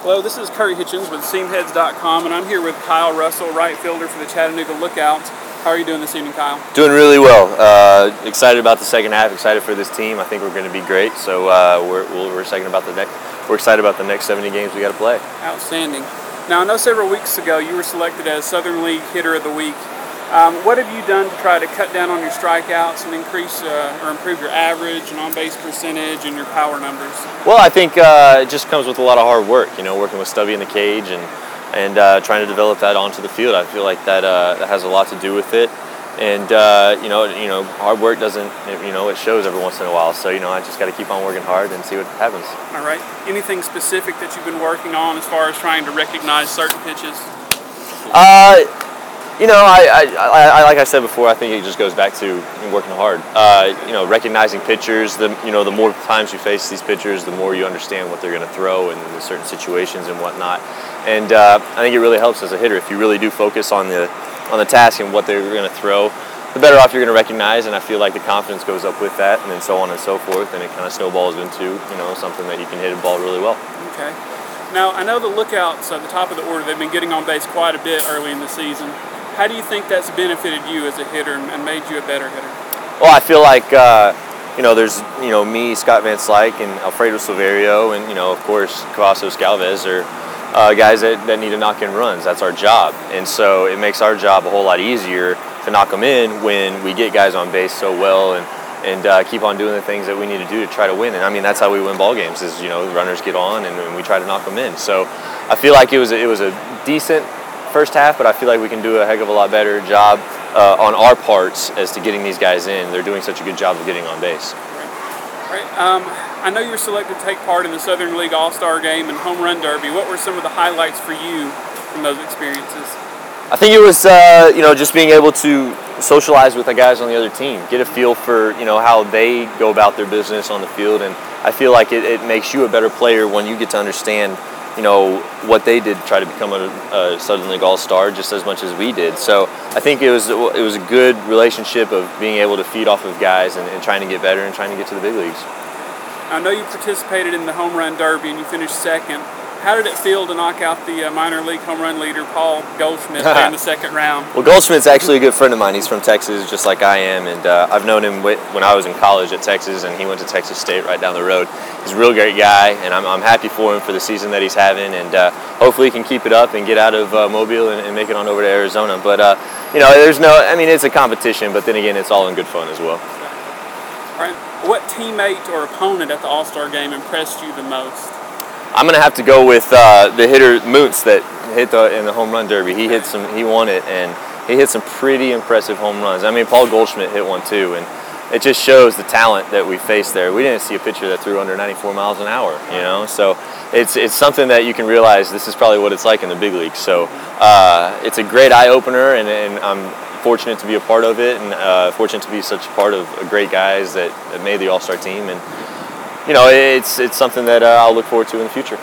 Hello, this is Curry Hitchens with SeamHeads.com, and I'm here with Kyle Russell, right fielder for the Chattanooga Lookouts. How are you doing this evening, Kyle? Doing really well. Uh, excited about the second half. Excited for this team. I think we're going to be great. So uh, we're, we're excited about the next. We're excited about the next 70 games we got to play. Outstanding. Now I know several weeks ago you were selected as Southern League Hitter of the Week. Um, what have you done to try to cut down on your strikeouts and increase uh, or improve your average and on-base percentage and your power numbers? Well, I think uh, it just comes with a lot of hard work. You know, working with Stubby in the cage and and uh, trying to develop that onto the field. I feel like that uh, that has a lot to do with it. And uh, you know, you know, hard work doesn't, you know, it shows every once in a while. So you know, I just got to keep on working hard and see what happens. All right. Anything specific that you've been working on as far as trying to recognize certain pitches? Uh, you know, I, I, I, like I said before, I think it just goes back to working hard. Uh, you know, recognizing pitchers. The you know, the more times you face these pitchers, the more you understand what they're going to throw in certain situations and whatnot. And uh, I think it really helps as a hitter if you really do focus on the on the task and what they're going to throw. The better off you're going to recognize, and I feel like the confidence goes up with that, and then so on and so forth, and it kind of snowballs into you know something that you can hit a ball really well. Okay. Now I know the lookouts at the top of the order. They've been getting on base quite a bit early in the season. How do you think that's benefited you as a hitter and made you a better hitter? Well, I feel like uh, you know there's you know me, Scott Van Slyke, and Alfredo Silverio, and you know of course Cavazos Galvez are uh, guys that, that need to knock in runs. That's our job, and so it makes our job a whole lot easier to knock them in when we get guys on base so well and and uh, keep on doing the things that we need to do to try to win. And I mean that's how we win ball games is you know runners get on and, and we try to knock them in. So I feel like it was a, it was a decent first half, but I feel like we can do a heck of a lot better job uh, on our parts as to getting these guys in. They're doing such a good job of getting on base. Right. Um, I know you were selected to take part in the Southern League All Star Game and Home Run Derby. What were some of the highlights for you from those experiences? I think it was uh, you know just being able to socialize with the guys on the other team, get a feel for you know how they go about their business on the field, and I feel like it, it makes you a better player when you get to understand you know what they did try to become a, a Southern League All Star just as much as we did. So I think it was it was a good relationship of being able to feed off of guys and, and trying to get better and trying to get to the big leagues. I know you participated in the home run derby and you finished second. How did it feel to knock out the uh, minor league home run leader Paul Goldschmidt in the second round? Well, Goldschmidt's actually a good friend of mine. He's from Texas, just like I am, and uh, I've known him when I was in college at Texas, and he went to Texas State right down the road. He's a real great guy, and I'm, I'm happy for him for the season that he's having, and uh, hopefully he can keep it up and get out of uh, Mobile and, and, make it on over to Arizona. But uh, you know, there's no, I mean, it's a competition, but then again, it's all in good fun as well. All right. What teammate or opponent at the All Star game impressed you the most? I'm gonna have to go with uh, the hitter Moots that hit the in the home run derby. He hit some, he won it, and he hit some pretty impressive home runs. I mean, Paul Goldschmidt hit one too, and it just shows the talent that we faced there. We didn't see a pitcher that threw under 94 miles an hour, you know. So it's it's something that you can realize this is probably what it's like in the big leagues. So uh, it's a great eye opener, and, and, I'm fortunate to be a part of it, and uh, fortunate to be such a part of great guys that, that made the All Star team and you know, it's it's something that uh, I'll look forward to in the future.